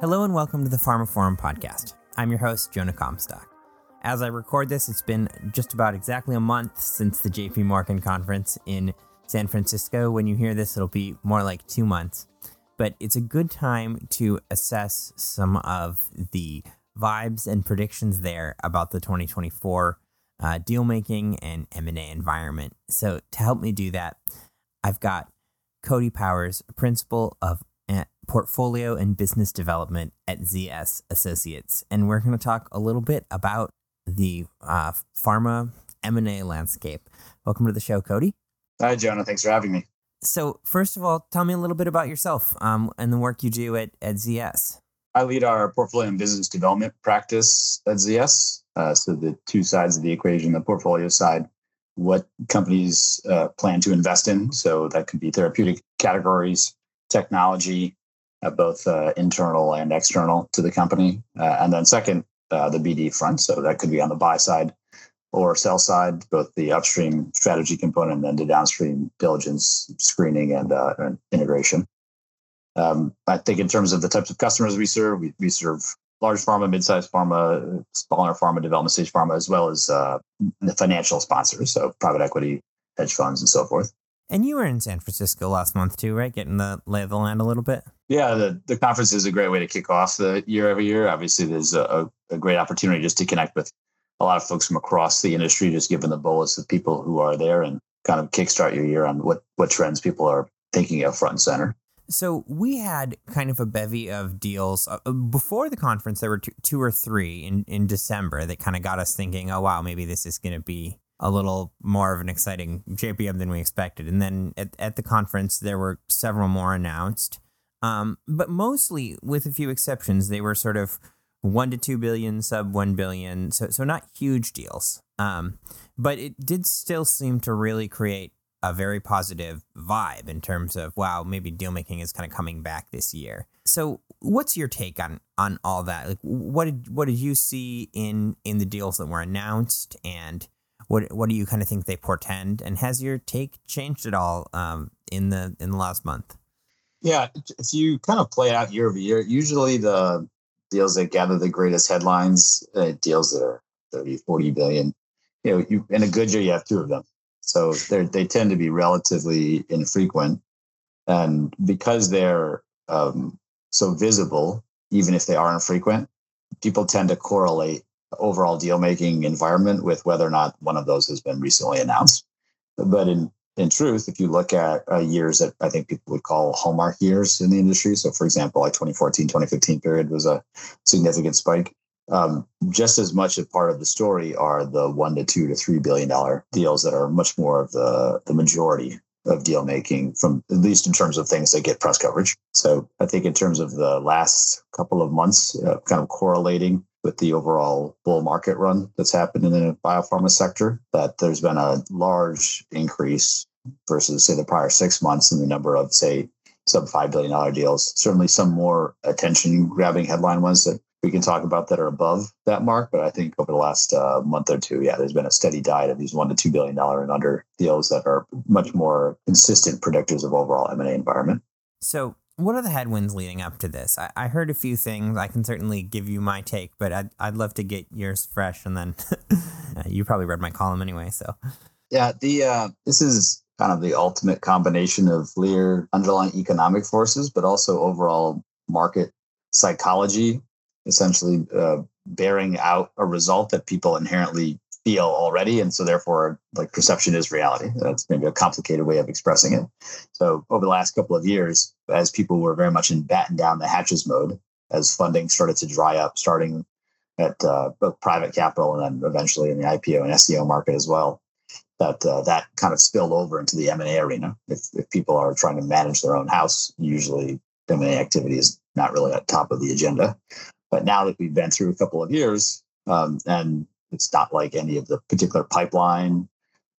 Hello and welcome to the Pharma Forum podcast. I'm your host, Jonah Comstock. As I record this, it's been just about exactly a month since the JP Morgan conference in San Francisco. When you hear this, it'll be more like two months. But it's a good time to assess some of the vibes and predictions there about the 2024 uh, deal making and M&A environment. So to help me do that, I've got Cody Powers, principal of portfolio and business development at ZS Associates, and we're going to talk a little bit about the uh, pharma M&A landscape. Welcome to the show, Cody. Hi, Jonah. Thanks for having me. So, first of all, tell me a little bit about yourself um, and the work you do at, at ZS. I lead our portfolio and business development practice at ZS. Uh, so, the two sides of the equation, the portfolio side, what companies uh, plan to invest in. So, that could be therapeutic categories, technology, uh, both uh, internal and external to the company. Uh, and then second, uh, the BD front. So that could be on the buy side or sell side, both the upstream strategy component and then the downstream diligence, screening, and, uh, and integration. Um, I think in terms of the types of customers we serve, we, we serve large pharma, mid-sized pharma, smaller pharma, development stage pharma, as well as uh, the financial sponsors, so private equity, hedge funds, and so forth. And you were in San Francisco last month too, right? Getting the lay of the land a little bit. Yeah, the, the conference is a great way to kick off the year every year. Obviously, there's a, a great opportunity just to connect with a lot of folks from across the industry, just given the bolus of people who are there and kind of kickstart your year on what, what trends people are thinking of front and center. So we had kind of a bevy of deals uh, before the conference. There were two, two or three in, in December that kind of got us thinking, oh, wow, maybe this is going to be a little more of an exciting JPM than we expected. And then at, at the conference, there were several more announced. Um, but mostly, with a few exceptions, they were sort of one to two billion, sub one billion. So, so not huge deals. Um, but it did still seem to really create a very positive vibe in terms of wow, maybe deal making is kind of coming back this year. So, what's your take on on all that? Like, what did what did you see in in the deals that were announced, and what what do you kind of think they portend? And has your take changed at all um, in the in the last month? Yeah, if you kind of play out year over year, usually the deals that gather the greatest headlines, uh, deals that are 30, 40 billion, you know, you, in a good year, you have two of them. So they they tend to be relatively infrequent. And because they're um, so visible, even if they are infrequent, people tend to correlate overall deal making environment with whether or not one of those has been recently announced. But in in truth, if you look at uh, years that I think people would call hallmark years in the industry, so for example, like 2014, 2015 period was a significant spike. Um, just as much a part of the story are the one to two to three billion dollar deals that are much more of the the majority of deal making from at least in terms of things that get press coverage. So I think in terms of the last couple of months, uh, kind of correlating with the overall bull market run that's happened in the biopharma sector, that there's been a large increase versus say the prior six months in the number of say sub $5 billion deals. Certainly some more attention grabbing headline ones that we can talk about that are above that mark. But I think over the last uh, month or two, yeah, there's been a steady diet of these one to two billion dollar and under deals that are much more consistent predictors of overall M and A environment. So, what are the headwinds leading up to this? I, I, heard a few things. I can certainly give you my take, but I'd I'd love to get yours fresh. And then you probably read my column anyway, so yeah, the uh, this is kind of the ultimate combination of clear underlying economic forces, but also overall market psychology essentially uh, bearing out a result that people inherently feel already and so therefore like perception is reality. That's maybe a complicated way of expressing it. So over the last couple of years as people were very much in batten down the hatches mode as funding started to dry up starting at uh, both private capital and then eventually in the ipo and seo market as well that uh, that kind of spilled over into the m&a arena. If, if people are trying to manage their own house usually m&a activity is not really at top of the agenda. But now that we've been through a couple of years, um, and it's not like any of the particular pipeline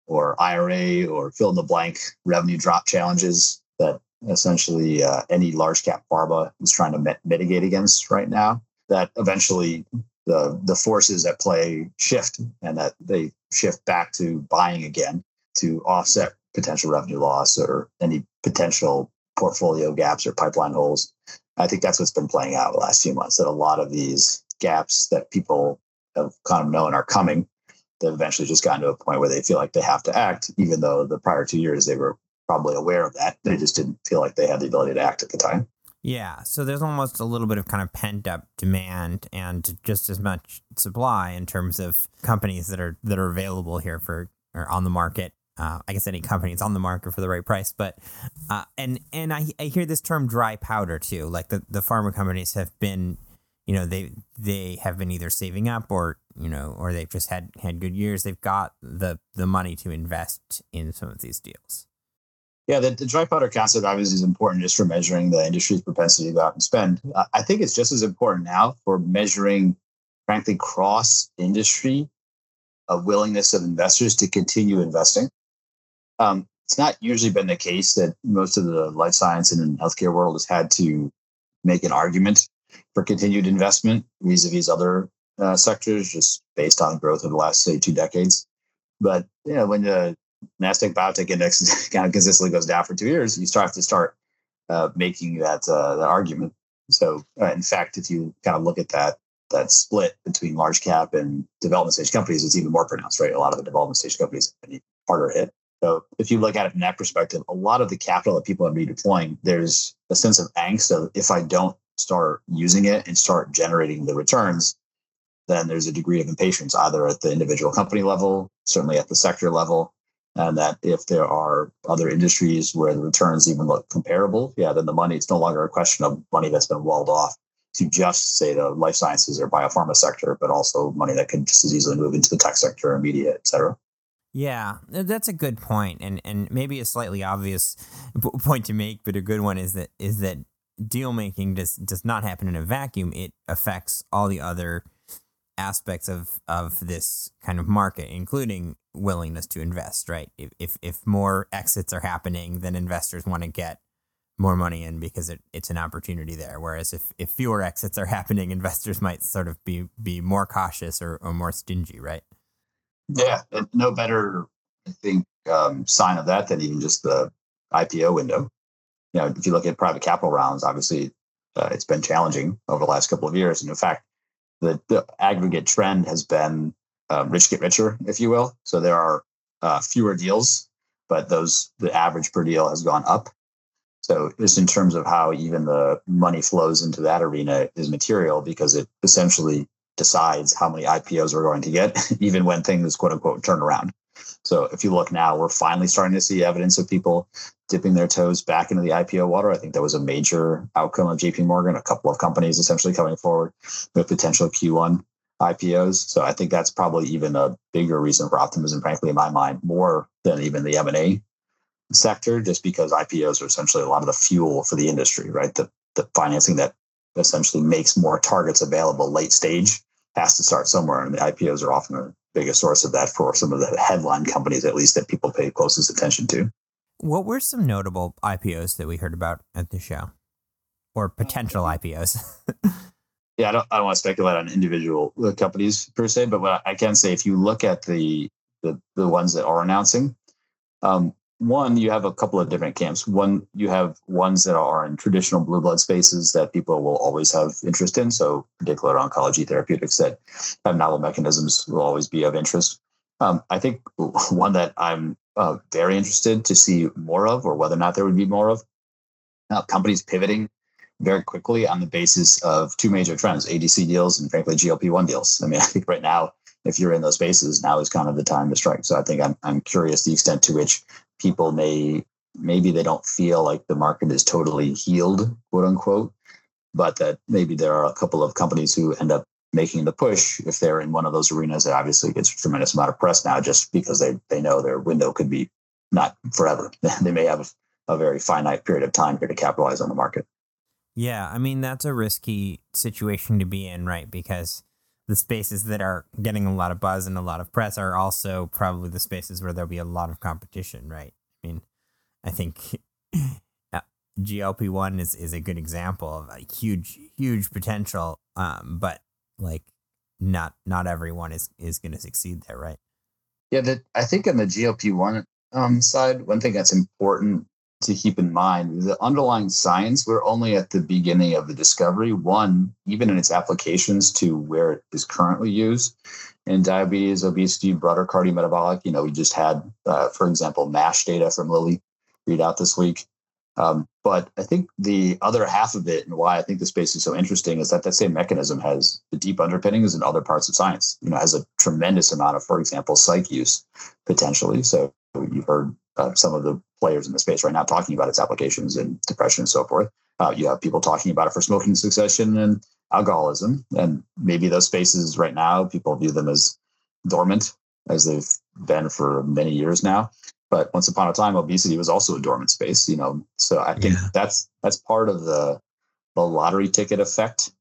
or IRA or fill in the blank revenue drop challenges that essentially uh, any large cap pharma is trying to mit- mitigate against right now. That eventually the the forces at play shift, and that they shift back to buying again to offset potential revenue loss or any potential portfolio gaps or pipeline holes I think that's what's been playing out the last few months. That a lot of these gaps that people of known are coming, they've eventually just gotten to a point where they feel like they have to act, even though the prior two years they were probably aware of that. They just didn't feel like they had the ability to act at the time. Yeah, so there's almost a little bit of kind of pent up demand and just as much supply in terms of companies that are that are available here for or on the market. Uh, I guess any company is on the market for the right price, but uh, and and I, I hear this term dry powder too. Like the, the pharma companies have been, you know, they they have been either saving up or you know, or they've just had had good years. They've got the the money to invest in some of these deals. Yeah, the, the dry powder concept obviously is important just for measuring the industry's propensity to go out and spend. I think it's just as important now for measuring, frankly, cross industry a willingness of investors to continue investing. Um, it's not usually been the case that most of the life science and healthcare world has had to make an argument for continued investment vis-a-vis other uh, sectors, just based on growth of the last say two decades. But you know, when the Nasdaq Biotech Index kind of consistently goes down for two years, you start to start uh, making that uh, that argument. So, uh, in fact, if you kind of look at that that split between large cap and development stage companies, it's even more pronounced, right? A lot of the development stage companies been harder hit. So, if you look at it from that perspective, a lot of the capital that people are redeploying, there's a sense of angst of if I don't start using it and start generating the returns, then there's a degree of impatience either at the individual company level, certainly at the sector level, and that if there are other industries where the returns even look comparable, yeah, then the money, it's no longer a question of money that's been walled off to just say the life sciences or biopharma sector, but also money that could just as easily move into the tech sector or media, et cetera. Yeah, that's a good point, and and maybe a slightly obvious point to make, but a good one is that is that deal making does does not happen in a vacuum. It affects all the other aspects of of this kind of market, including willingness to invest. Right? If if, if more exits are happening, then investors want to get more money in because it, it's an opportunity there. Whereas if, if fewer exits are happening, investors might sort of be be more cautious or, or more stingy. Right? Yeah, no better I think um, sign of that than even just the IPO window. You know, if you look at private capital rounds, obviously uh, it's been challenging over the last couple of years, and in fact, the, the aggregate trend has been uh, rich get richer, if you will. So there are uh, fewer deals, but those the average per deal has gone up. So just in terms of how even the money flows into that arena is material because it essentially decides how many IPOs we're going to get, even when things quote unquote turn around. So if you look now, we're finally starting to see evidence of people dipping their toes back into the IPO water. I think that was a major outcome of JP Morgan, a couple of companies essentially coming forward with potential Q1 IPOs. So I think that's probably even a bigger reason for optimism, frankly, in my mind, more than even the M&A sector, just because IPOs are essentially a lot of the fuel for the industry, right? The, the financing that essentially makes more targets available late stage has to start somewhere. And the IPOs are often biggest source of that for some of the headline companies, at least that people pay closest attention to. What were some notable IPOs that we heard about at the show, or potential IPOs? yeah, I don't, I don't want to speculate on individual uh, companies per se, but what I can say, if you look at the the, the ones that are announcing, um, one, you have a couple of different camps. One, you have ones that are in traditional blue blood spaces that people will always have interest in. So, particular oncology therapeutics that have novel mechanisms will always be of interest. Um, I think one that I'm uh, very interested to see more of, or whether or not there would be more of, uh, companies pivoting very quickly on the basis of two major trends: ADC deals and, frankly, GLP-1 deals. I mean, I think right now, if you're in those spaces, now is kind of the time to strike. So I think I'm I'm curious the extent to which people may maybe they don't feel like the market is totally healed, quote unquote, but that maybe there are a couple of companies who end up making the push if they're in one of those arenas that obviously gets a tremendous amount of press now just because they, they know their window could be not forever. they may have a, a very finite period of time here to capitalize on the market. Yeah, I mean that's a risky situation to be in, right? Because the spaces that are getting a lot of buzz and a lot of press are also probably the spaces where there'll be a lot of competition, right? I mean, I think GLP one is is a good example of a huge huge potential, um, but like not not everyone is is going to succeed there, right? Yeah, that I think on the GLP one um, side, one thing that's important to keep in mind the underlying science we're only at the beginning of the discovery one even in its applications to where it is currently used. In diabetes obesity broader cardiometabolic you know we just had uh, for example mash data from lilly read out this week. Um, but i think the other half of it and why i think the space is so interesting is that that same mechanism has the deep underpinnings in other parts of science you know has a tremendous amount of for example psych use potentially. So you've heard uh, some of the players in the space right now talking about its applications in depression and so forth. Uh, you have people talking about it for smoking cessation and alcoholism, and maybe those spaces right now people view them as dormant, as they've been for many years now. But once upon a time, obesity was also a dormant space, you know. So I think yeah. that's that's part of the the lottery ticket effect.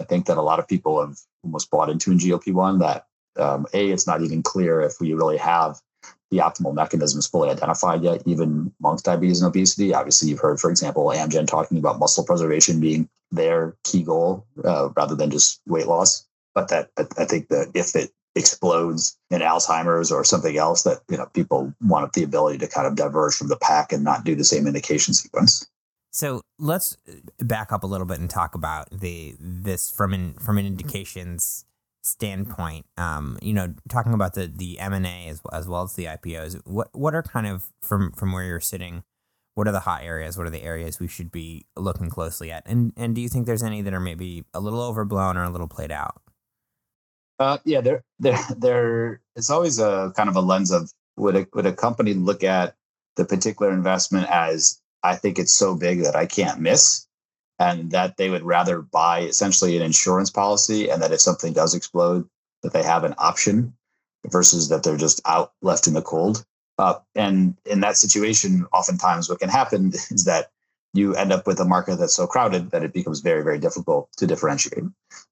I think that a lot of people have almost bought into in GLP one that um, a it's not even clear if we really have the optimal mechanisms fully identified yet, even amongst diabetes and obesity. Obviously, you've heard, for example, Amgen talking about muscle preservation being their key goal uh, rather than just weight loss. But that I think that if it explodes in Alzheimer's or something else, that you know people want the ability to kind of diverge from the pack and not do the same indication sequence. So let's back up a little bit and talk about the this from an from an indications standpoint, um, you know, talking about the the M and A as as well as the IPOs, what what are kind of from from where you're sitting? What are the hot areas? What are the areas we should be looking closely at? And and do you think there's any that are maybe a little overblown or a little played out? Uh, yeah, there there there is always a kind of a lens of would a would a company look at the particular investment as I think it's so big that I can't miss, and that they would rather buy essentially an insurance policy and that if something does explode that they have an option versus that they're just out left in the cold. Uh, and in that situation oftentimes what can happen is that you end up with a market that's so crowded that it becomes very very difficult to differentiate.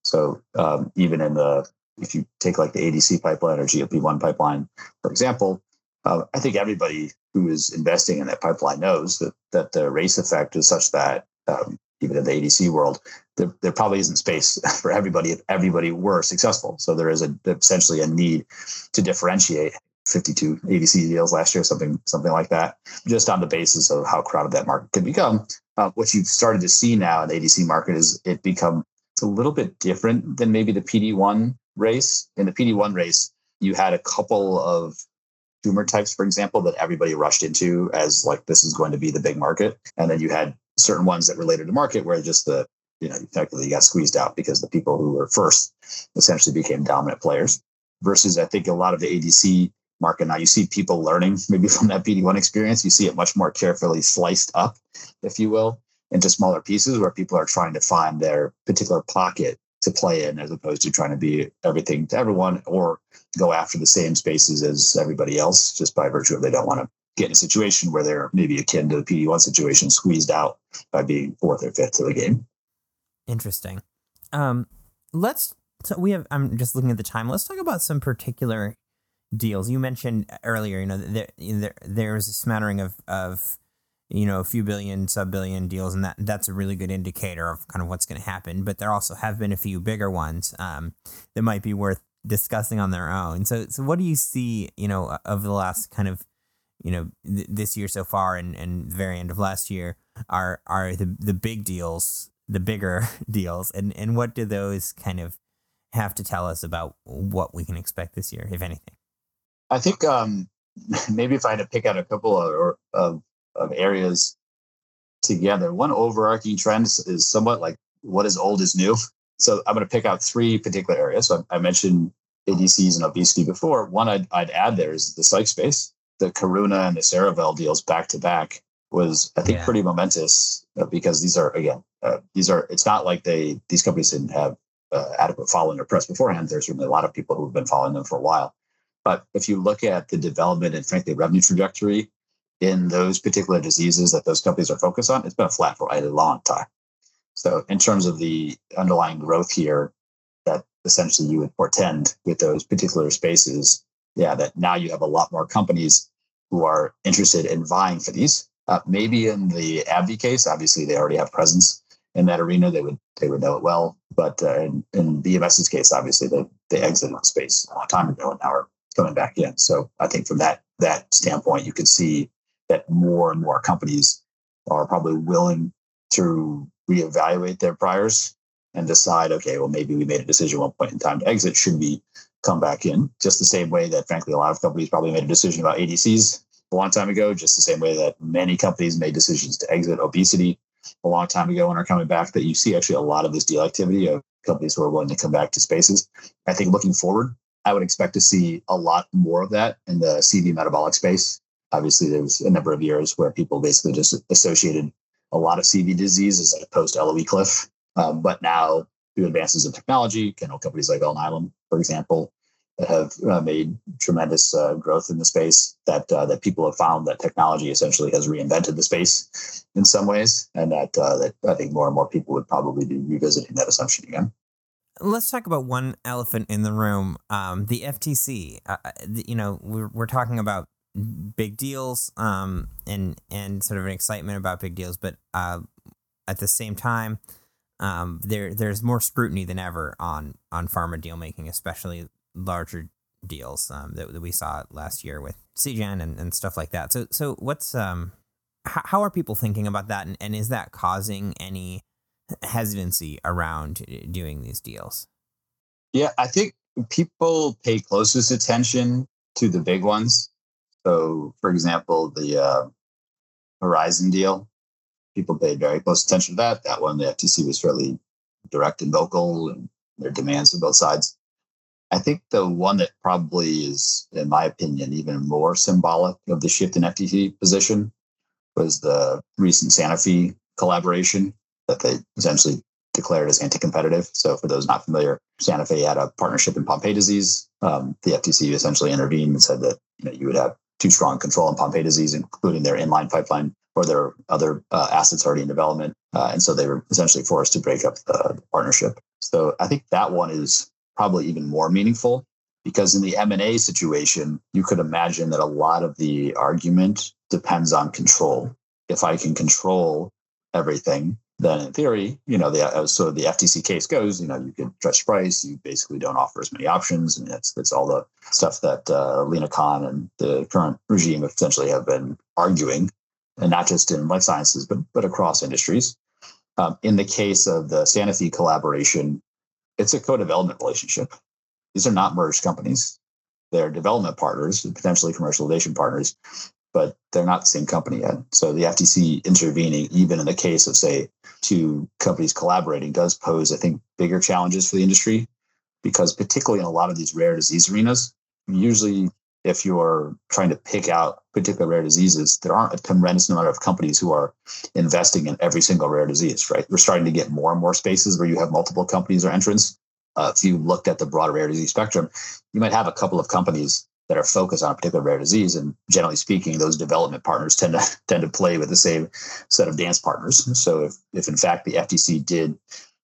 So um, even in the if you take like the adc pipeline or glp-1 pipeline for example uh, i think everybody who is investing in that pipeline knows that that the race effect is such that um, even in the ADC world, there, there probably isn't space for everybody if everybody were successful. So there is a, essentially a need to differentiate 52 ADC deals last year, something something like that, just on the basis of how crowded that market can become. Uh, what you've started to see now in the ADC market is it become it's a little bit different than maybe the PD1 race. In the PD1 race, you had a couple of tumor types, for example, that everybody rushed into as like this is going to be the big market, and then you had certain ones that related to market where just the you know effectively you got squeezed out because the people who were first essentially became dominant players versus i think a lot of the adc market. Now you see people learning maybe from that pd1 experience. You see it much more carefully sliced up if you will into smaller pieces where people are trying to find their particular pocket to play in as opposed to trying to be everything to everyone or go after the same spaces as everybody else just by virtue of they don't want to get in a situation where they're maybe akin to the PD1 situation, squeezed out by being fourth or fifth to the game. Interesting. Um, let's. So we have. I'm just looking at the time. Let's talk about some particular deals. You mentioned earlier. You know, there there there's a smattering of of you know a few billion, sub billion deals, and that that's a really good indicator of kind of what's going to happen. But there also have been a few bigger ones um, that might be worth discussing on their own. So so what do you see? You know, of the last kind of you know th- this year so far and and the very end of last year are are the the big deals the bigger deals. And and what do those kind of have to tell us about what we can expect this year if anything? I think um maybe if i had to pick out a couple of of, of areas together one overarching trend is somewhat like what is old is new. So i'm going to pick out three particular areas. So i, I mentioned adcs and obesity before. One I'd, I'd add there is the psych space the Karuna and the Cerevel deals back to back was I think yeah. pretty momentous uh, because these are again uh, these are it's not like they these companies didn't have uh, adequate following or press beforehand. There's certainly a lot of people who've been following them for a while. But if you look at the development and frankly revenue trajectory in those particular diseases that those companies are focused on, it's been flat for a long time. So in terms of the underlying growth here, that essentially you would portend with those particular spaces yeah, that now you have a lot more companies who are interested in vying for these. Uh, maybe in the AbbVie case, obviously they already have presence in that arena. They would they would know it well. But uh, in, in BMS's case, obviously they they exited the space a long time ago and now are coming back in. So I think from that that standpoint, you can see that more and more companies are probably willing to reevaluate their priors and decide, okay, well, maybe we made a decision one point in time to exit. Should we come back in? Just the same way that, frankly, a lot of companies probably made a decision about ADCs a long time ago, just the same way that many companies made decisions to exit obesity a long time ago and are coming back, that you see actually a lot of this deal activity of companies who are willing to come back to spaces. I think looking forward, I would expect to see a lot more of that in the CV metabolic space. Obviously, there was a number of years where people basically just associated a lot of CV disease as a post LOE cliff. Um, but now, through advances in technology, you know, companies like Alnylam, for example, that have uh, made tremendous uh, growth in the space. That uh, that people have found that technology essentially has reinvented the space in some ways, and that uh, that I think more and more people would probably be revisiting that assumption again. Let's talk about one elephant in the room, um, the FTC. Uh, uh, you know, we're we're talking about big deals um, and and sort of an excitement about big deals, but at the same time. Um, there, there's more scrutiny than ever on on pharma deal making, especially larger deals um, that, that we saw last year with Seagen and, and stuff like that. So, so what's um, how, how are people thinking about that, and, and is that causing any hesitancy around uh, doing these deals? Yeah, I think people pay closest attention to the big ones. So, for example, the uh, Horizon deal, people paid very close attention to that. That one, the FTC was fairly direct and vocal, and their demands on both sides. I think the one that probably is, in my opinion, even more symbolic of the shift in FTC position was the recent Sanofi collaboration that they essentially declared as anti-competitive. So, for those not familiar, Sanofi had a partnership in Pompe disease. Um, the FTC essentially intervened and said that you, know, you would have too strong control on Pompe disease, including their inline pipeline or their other uh, assets already in development. Uh, and so they were essentially forced to break up the, the partnership. So I think that one is probably even more meaningful because in the M&A situation, you could imagine that a lot of the argument depends on control. If I can control everything, then in theory, you know, the so the FTC case goes, you know, you can stretch price, you basically don't offer as many options, and that's that's all the stuff that uh, Lina Khan and the current regime essentially have been arguing, and not just in life sciences, but but across industries. Um, in the case of the Sanofi collaboration, it's a co-development relationship. These are not merged companies. They're development partners, potentially commercialization partners, but they're not the same company yet. So the FTC intervening, even in the case of say two companies collaborating, does pose, I think, bigger challenges for the industry because particularly in a lot of these rare disease arenas, usually if you're trying to pick out particular rare diseases, there aren't a tremendous number of companies who are investing in every single rare disease, right? We're starting to get more and more spaces where you have multiple companies or entrants. Uh, if you looked at the broader rare disease spectrum, you might have a couple of companies that are focused on a particular rare disease. And generally speaking, those development partners tend to tend to play with the same set of dance partners. So if, if in fact the FTC did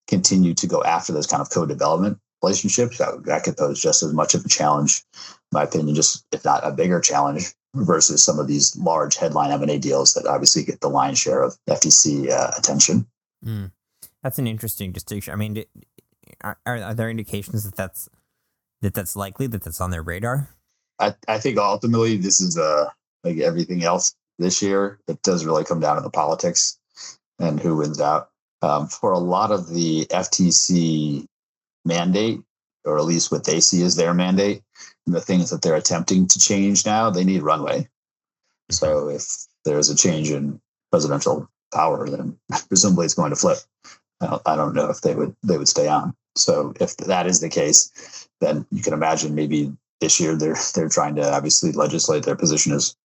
continue to go after those kind of co-development relationships, that, that could pose just as much of a challenge, my opinion, just if not a bigger challenge versus some of these large headline M&A deals that obviously get the lion's share of FTC uh, attention. Mm. That's an interesting distinction. I mean, are, are there indications that that's that that's likely that that's on their radar? I, I think ultimately this is uh like everything else this year. It does really come down to the politics and who wins out. Um, for a lot of the FTC mandate, or at least what they see as their mandate, and the things that they're attempting to change now, they need runway. So if there's a change in presidential power, then presumably it's going to flip. I don't, I don't know if they would they would stay on. So if that is the case, then you can imagine maybe this year they're they're trying to obviously legislate their position as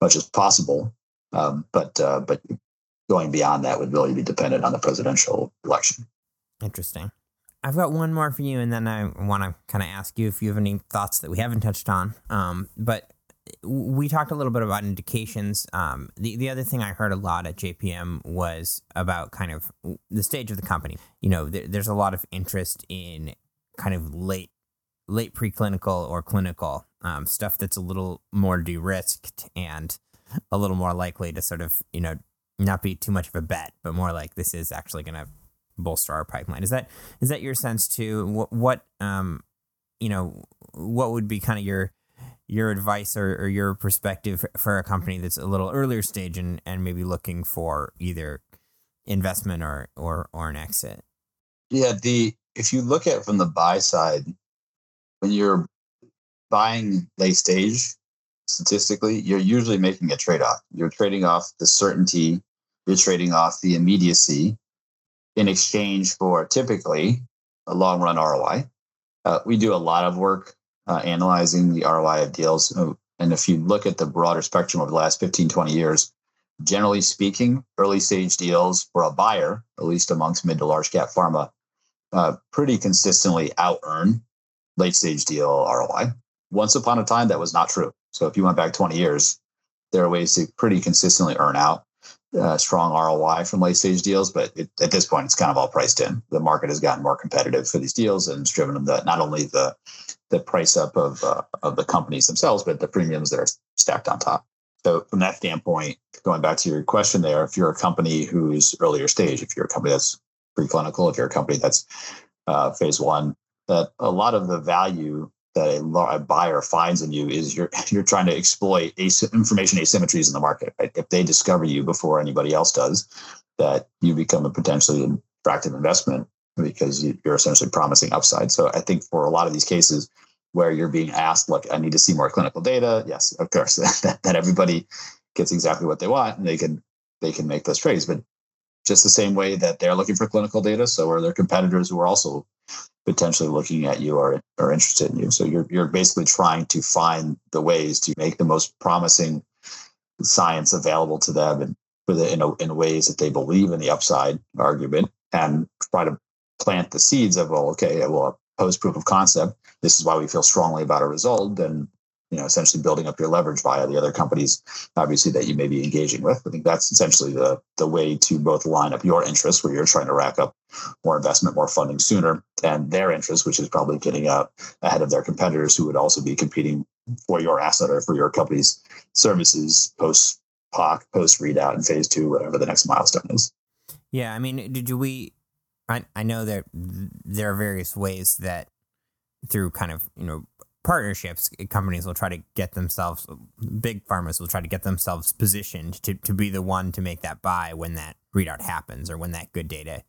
much as possible. Um, but uh, but going beyond that would really be dependent on the presidential election. Interesting. I've got one more for you, and then I want to kind of ask you if you have any thoughts that we haven't touched on. Um, but we talked a little bit about indications. Um, the the other thing I heard a lot at JPM was about kind of the stage of the company. You know, there, there's a lot of interest in kind of late late preclinical or clinical um, stuff that's a little more de-risked and a little more likely to sort of you know not be too much of a bet, but more like this is actually going to bolster our pipeline. Is that is that your sense too? What what um you know what would be kind of your your advice or, or your perspective for a company that's a little earlier stage and, and maybe looking for either investment or, or, or an exit? Yeah, the if you look at from the buy side, when you're buying late stage, statistically, you're usually making a trade off. You're trading off the certainty, you're trading off the immediacy in exchange for typically a long run ROI. Uh, we do a lot of work uh, analyzing the ROI of deals. Uh, and if you look at the broader spectrum over the last 15, 20 years, generally speaking, early stage deals for a buyer, at least amongst mid to large cap pharma, uh, pretty consistently out earn late stage deal ROI. Once upon a time, that was not true. So if you went back 20 years, there are ways to pretty consistently earn out uh, strong ROI from late stage deals, but it, at this point, it's kind of all priced in. The market has gotten more competitive for these deals, and it's driven them the not only the the price up of uh, of the companies themselves, but the premiums that are stacked on top. So from that standpoint, going back to your question there, if you're a company who's earlier stage, if you're a company that's preclinical, if you're a company that's uh, phase one, that a lot of the value that a, a, buyer finds in you is you're you're trying to exploit as- information asymmetries in the market. Right? If they discover you before anybody else does, that you become a potentially attractive investment because you're essentially promising upside. So I think for a lot of these cases where you're being asked, look, I need to see more clinical data. Yes, of course, that, that everybody gets exactly what they want and they can they can make those trades. But just the same way that they're looking for clinical data, so are their competitors who are also potentially looking at you or are interested in you. So you're you're basically trying to find the ways to make the most promising science available to them and for the in, a, in ways that they believe in the upside argument and try to plant the seeds of well okay well post proof of concept this is why we feel strongly about a result then you know essentially building up your leverage via the other companies obviously that you may be engaging with i think that's essentially the the way to both line up your interests where you're trying to rack up more investment more funding sooner and their interest which is probably getting out ahead of their competitors who would also be competing for your asset or for your company's services post POC, post readout in phase two, whatever the next milestone is. Yeah, I mean, did we? I I know that there are various ways that through kind of you know partnerships, companies will try to get themselves, big pharmas will try to get themselves positioned to, to be the one to make that buy when that readout happens or when that good data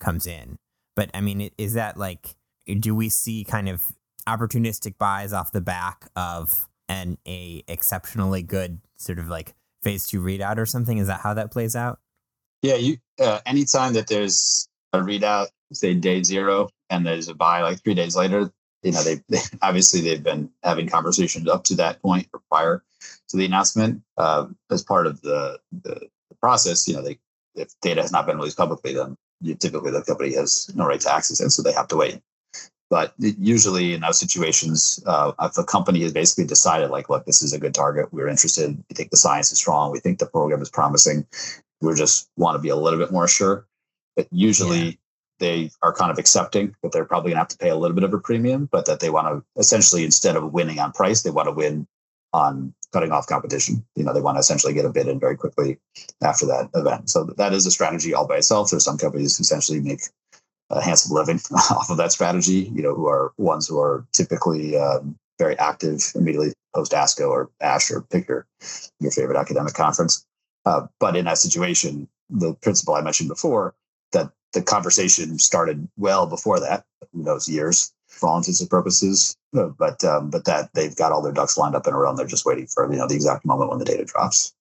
comes in. But I mean, is that like, do we see kind of opportunistic buys off the back of an a exceptionally good sort of like phase two readout or something? Is that how that plays out? Yeah, you uh, anytime that there's a readout, say day zero, and there's a buy like three days later, you know, they, they, obviously they've been having conversations up to that point or prior to the announcement uh, as part of the, the, the process. You know, they if data has not been released publicly, then you, typically the company has no right to access it, so they have to wait. But usually in those situations, uh, if a company has basically decided, like, look, this is a good target, we're interested, we think the science is strong, we think the program is promising, we just want to be a little bit more sure. But usually yeah they are kind of accepting that they're probably going to have to pay a little bit of a premium, but that they want to essentially, instead of winning on price, they want to win on cutting off competition. You know, they want to essentially get a bid in very quickly after that event. So that is a strategy all by itself. There's some companies who essentially make a handsome living off of that strategy, you know, who are ones who are typically um, very active immediately post ASCO or ASH or pick your, your favorite academic conference. Uh, but in that situation, the principle I mentioned before, that the conversation started well before that, in those years for all intents and purposes. Uh, but um, but that they've got all their ducks lined up in a row and they're just waiting for you know the exact moment when the data drops.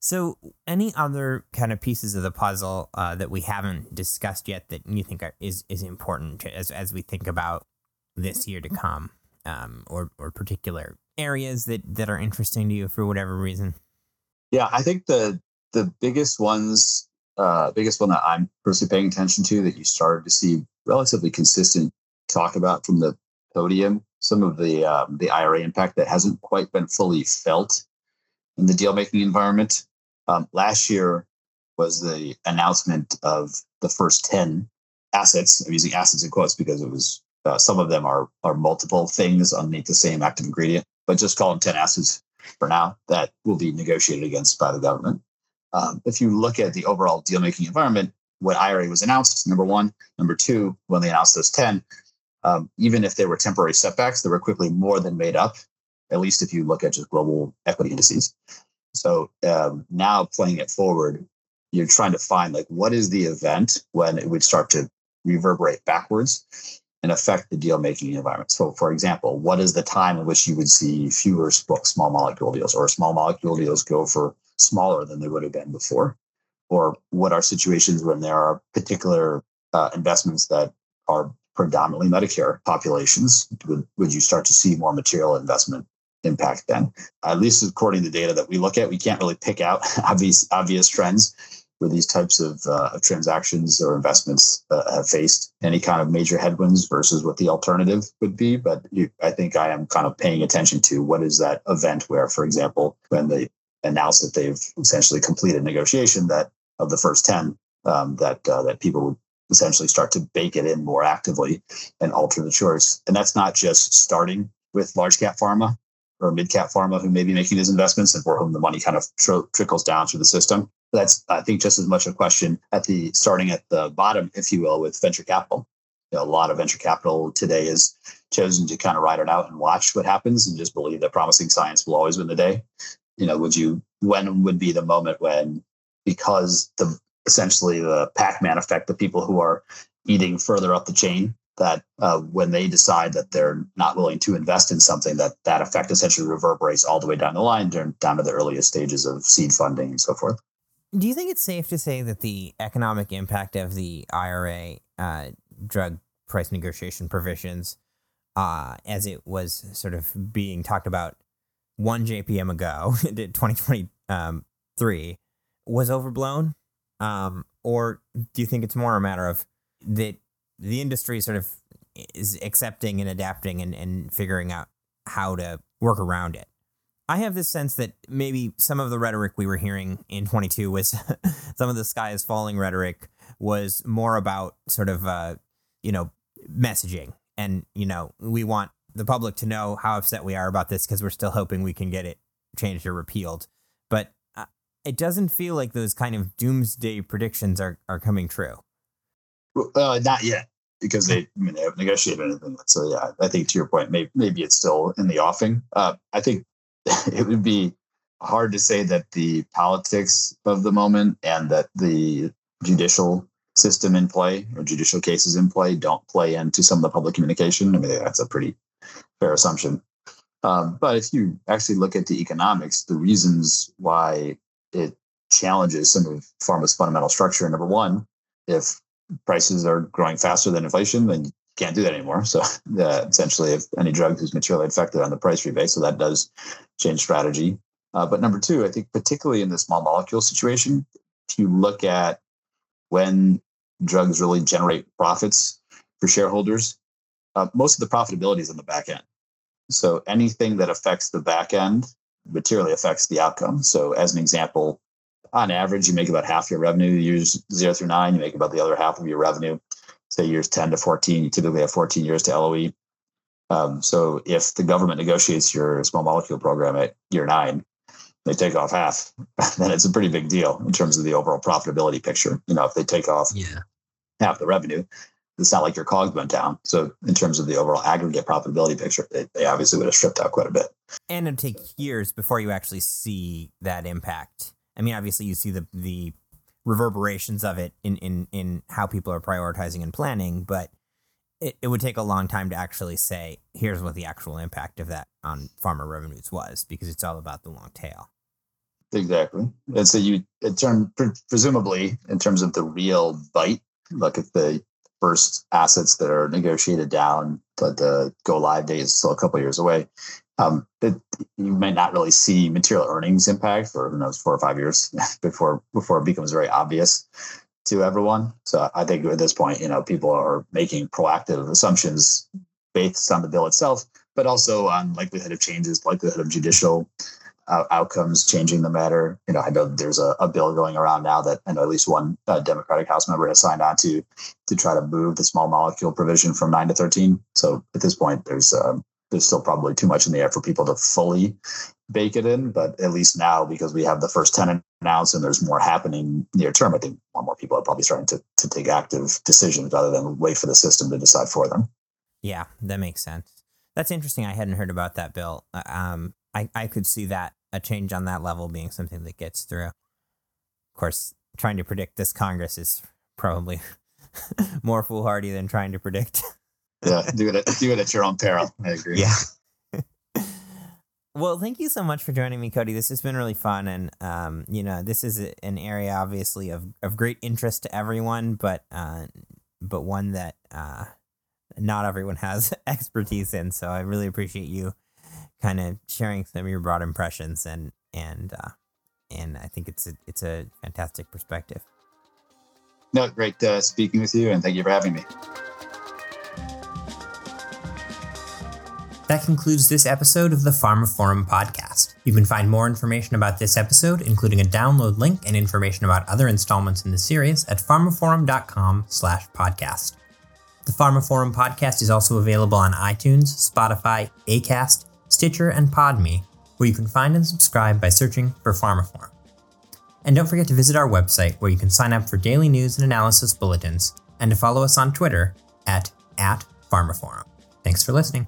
So, any other kind of pieces of the puzzle uh, that we haven't discussed yet that you think are, is is important as as we think about this year to come, um, or or particular areas that that are interesting to you for whatever reason? Yeah, I think the the biggest ones uh, biggest one that I'm personally paying attention to that you started to see relatively consistent talk about from the podium, some of the um, the IRA impact that hasn't quite been fully felt in the deal making environment. Um, last year was the announcement of the first ten assets. I'm using assets in quotes because it was uh, some of them are are multiple things underneath the same active ingredient, but just call them ten assets for now that will be negotiated against by the government um, if you look at the overall deal making environment, when IRA was announced, number one. Number two, when they announced those 10, um, even if there were temporary setbacks, they were quickly more than made up at least if you look at just global equity indices. So um, now playing it forward, you're trying to find like what is the event when it would start to reverberate backwards and affect the deal making environment. So, for example, what is the time in which you would see fewer small molecule deals or small molecule deals go for smaller than they would have been before? Or what are situations when there are particular uh, investments that are predominantly Medicare populations? Would, would you start to see more material investment impact then? At least according to the data that we look at, we can't really pick out obvious obvious trends where these types of, uh, of transactions or investments uh, have faced any kind of major headwinds versus what the alternative would be. But you, I think I am kind of paying attention to what is that event where, for example, when they announce that they've essentially completed negotiation that of the first 10, um, that, uh, that people would essentially start to bake it in more actively and alter the choice. And that's not just starting with large cap pharma or mid cap pharma who may be making these investments and for whom the money kind of tr- trickles down through the system that's I think just as much a question at the starting at the bottom, if you will, with venture capital. You know, a lot of venture capital today is chosen to kind of ride it out and watch what happens and just believe that promising science will always win the day. You know, would you when would be the moment when because the essentially the Pac-Man effect, the people who are eating further up the chain, that uh, when they decide that they're not willing to invest in something, that that effect essentially reverberates all the way down the line, down to the earliest stages of seed funding and so forth. Do you think it's safe to say that the economic impact of the IRA uh, drug price negotiation provisions, uh, as it was sort of being talked about one JPM ago, 2023, um, was overblown? Um, or do you think it's more a matter of that the industry sort of is accepting and adapting and, and figuring out how to work around it? I have this sense that maybe some of the rhetoric we were hearing in 22 was some of the sky is falling rhetoric was more about sort of, uh, you know, messaging. And, you know, we want the public to know how upset we are about this because we're still hoping we can get it changed or repealed. It doesn't feel like those kind of doomsday predictions are, are coming true. Uh, not yet, because they, I mean, they haven't negotiated anything. So, yeah, I think to your point, maybe, maybe it's still in the offing. Uh, I think it would be hard to say that the politics of the moment and that the judicial system in play or judicial cases in play don't play into some of the public communication. I mean, that's a pretty fair assumption. Um, but if you actually look at the economics, the reasons why it challenges some of pharma's fundamental structure. Number one, if prices are growing faster than inflation, then you can't do that anymore. So uh, essentially, if any drug is materially affected on the price rebate, so that does change strategy. Uh, but number two, I think particularly in the small molecule situation, if you look at when drugs really generate profits for shareholders, uh, most of the profitability is in the back end. So anything that affects the back end materially affects the outcome. So as an example, on average, you make about half your revenue years zero through nine. You make about the other half of your revenue say years 10 to 14, you typically have 14 years to LOE. Um, so if the government negotiates your small molecule program at year nine, they take off half, then it's a pretty big deal in terms of the overall profitability picture. You know, if they take off yeah. half the revenue, it's not like your COGS went down. So in terms of the overall aggregate profitability picture, they, they obviously would have stripped out quite a bit. And it'd take years before you actually see that impact. I mean, obviously you see the the reverberations of it in in in how people are prioritizing and planning, but it, it would take a long time to actually say here's what the actual impact of that on pharma revenues was because it's all about the long tail. Exactly, and so you in term presumably in terms of the real bite, look at the first assets that are negotiated down, but the go live date is still a couple years away um, you may not really see material earnings impact for who knows four or five years before before it becomes very obvious to everyone. So I think at this point, you know, people are making proactive assumptions based on the bill itself, but also on likelihood of changes, likelihood of judicial outcomes changing the matter. You know, I know there's a, a, bill going around now that I know at least one uh, Democratic House member has signed on to to try to move the small molecule provision from nine to thirteen. So at this point, there's um, there's still probably too much in the air for people to fully bake it in. But at least now, because we have the first 10 announced and there's more happening near term, I think more, more people are probably starting to, to take active decisions rather than wait for the system to decide for them. Yeah, that makes sense. That's interesting. I hadn't heard about that bill. Uh, Um, I, I could see that a change on that level being something that gets through. Of course, trying to predict this Congress is probably more foolhardy than trying to predict. Yeah, do it. At, do it at your own peril. I agree. Yeah. well, thank you so much for joining me, Cody. This has been really fun, and um, you know, this is an area obviously of, of great interest to everyone, but uh, but one that uh, not everyone has expertise in. So I really appreciate you kind of sharing some of your broad impressions, and and uh, and I think it's a, it's a fantastic perspective. No, great uh, speaking with you, and thank you for having me. That concludes this episode of the pharmaphorum podcast. You can find more information about this episode, including a download link and information about other installments in the series at pharmaphorum.com slash podcast. The pharmaphorum podcast is also available on iTunes, Spotify, Acast, Stitcher, and Podme, where you can find and subscribe by searching for pharmaphorum. And don't forget to visit our website where you can sign up for daily news and analysis bulletins and to follow us on Twitter at, at pharmaphorum. Thanks for listening.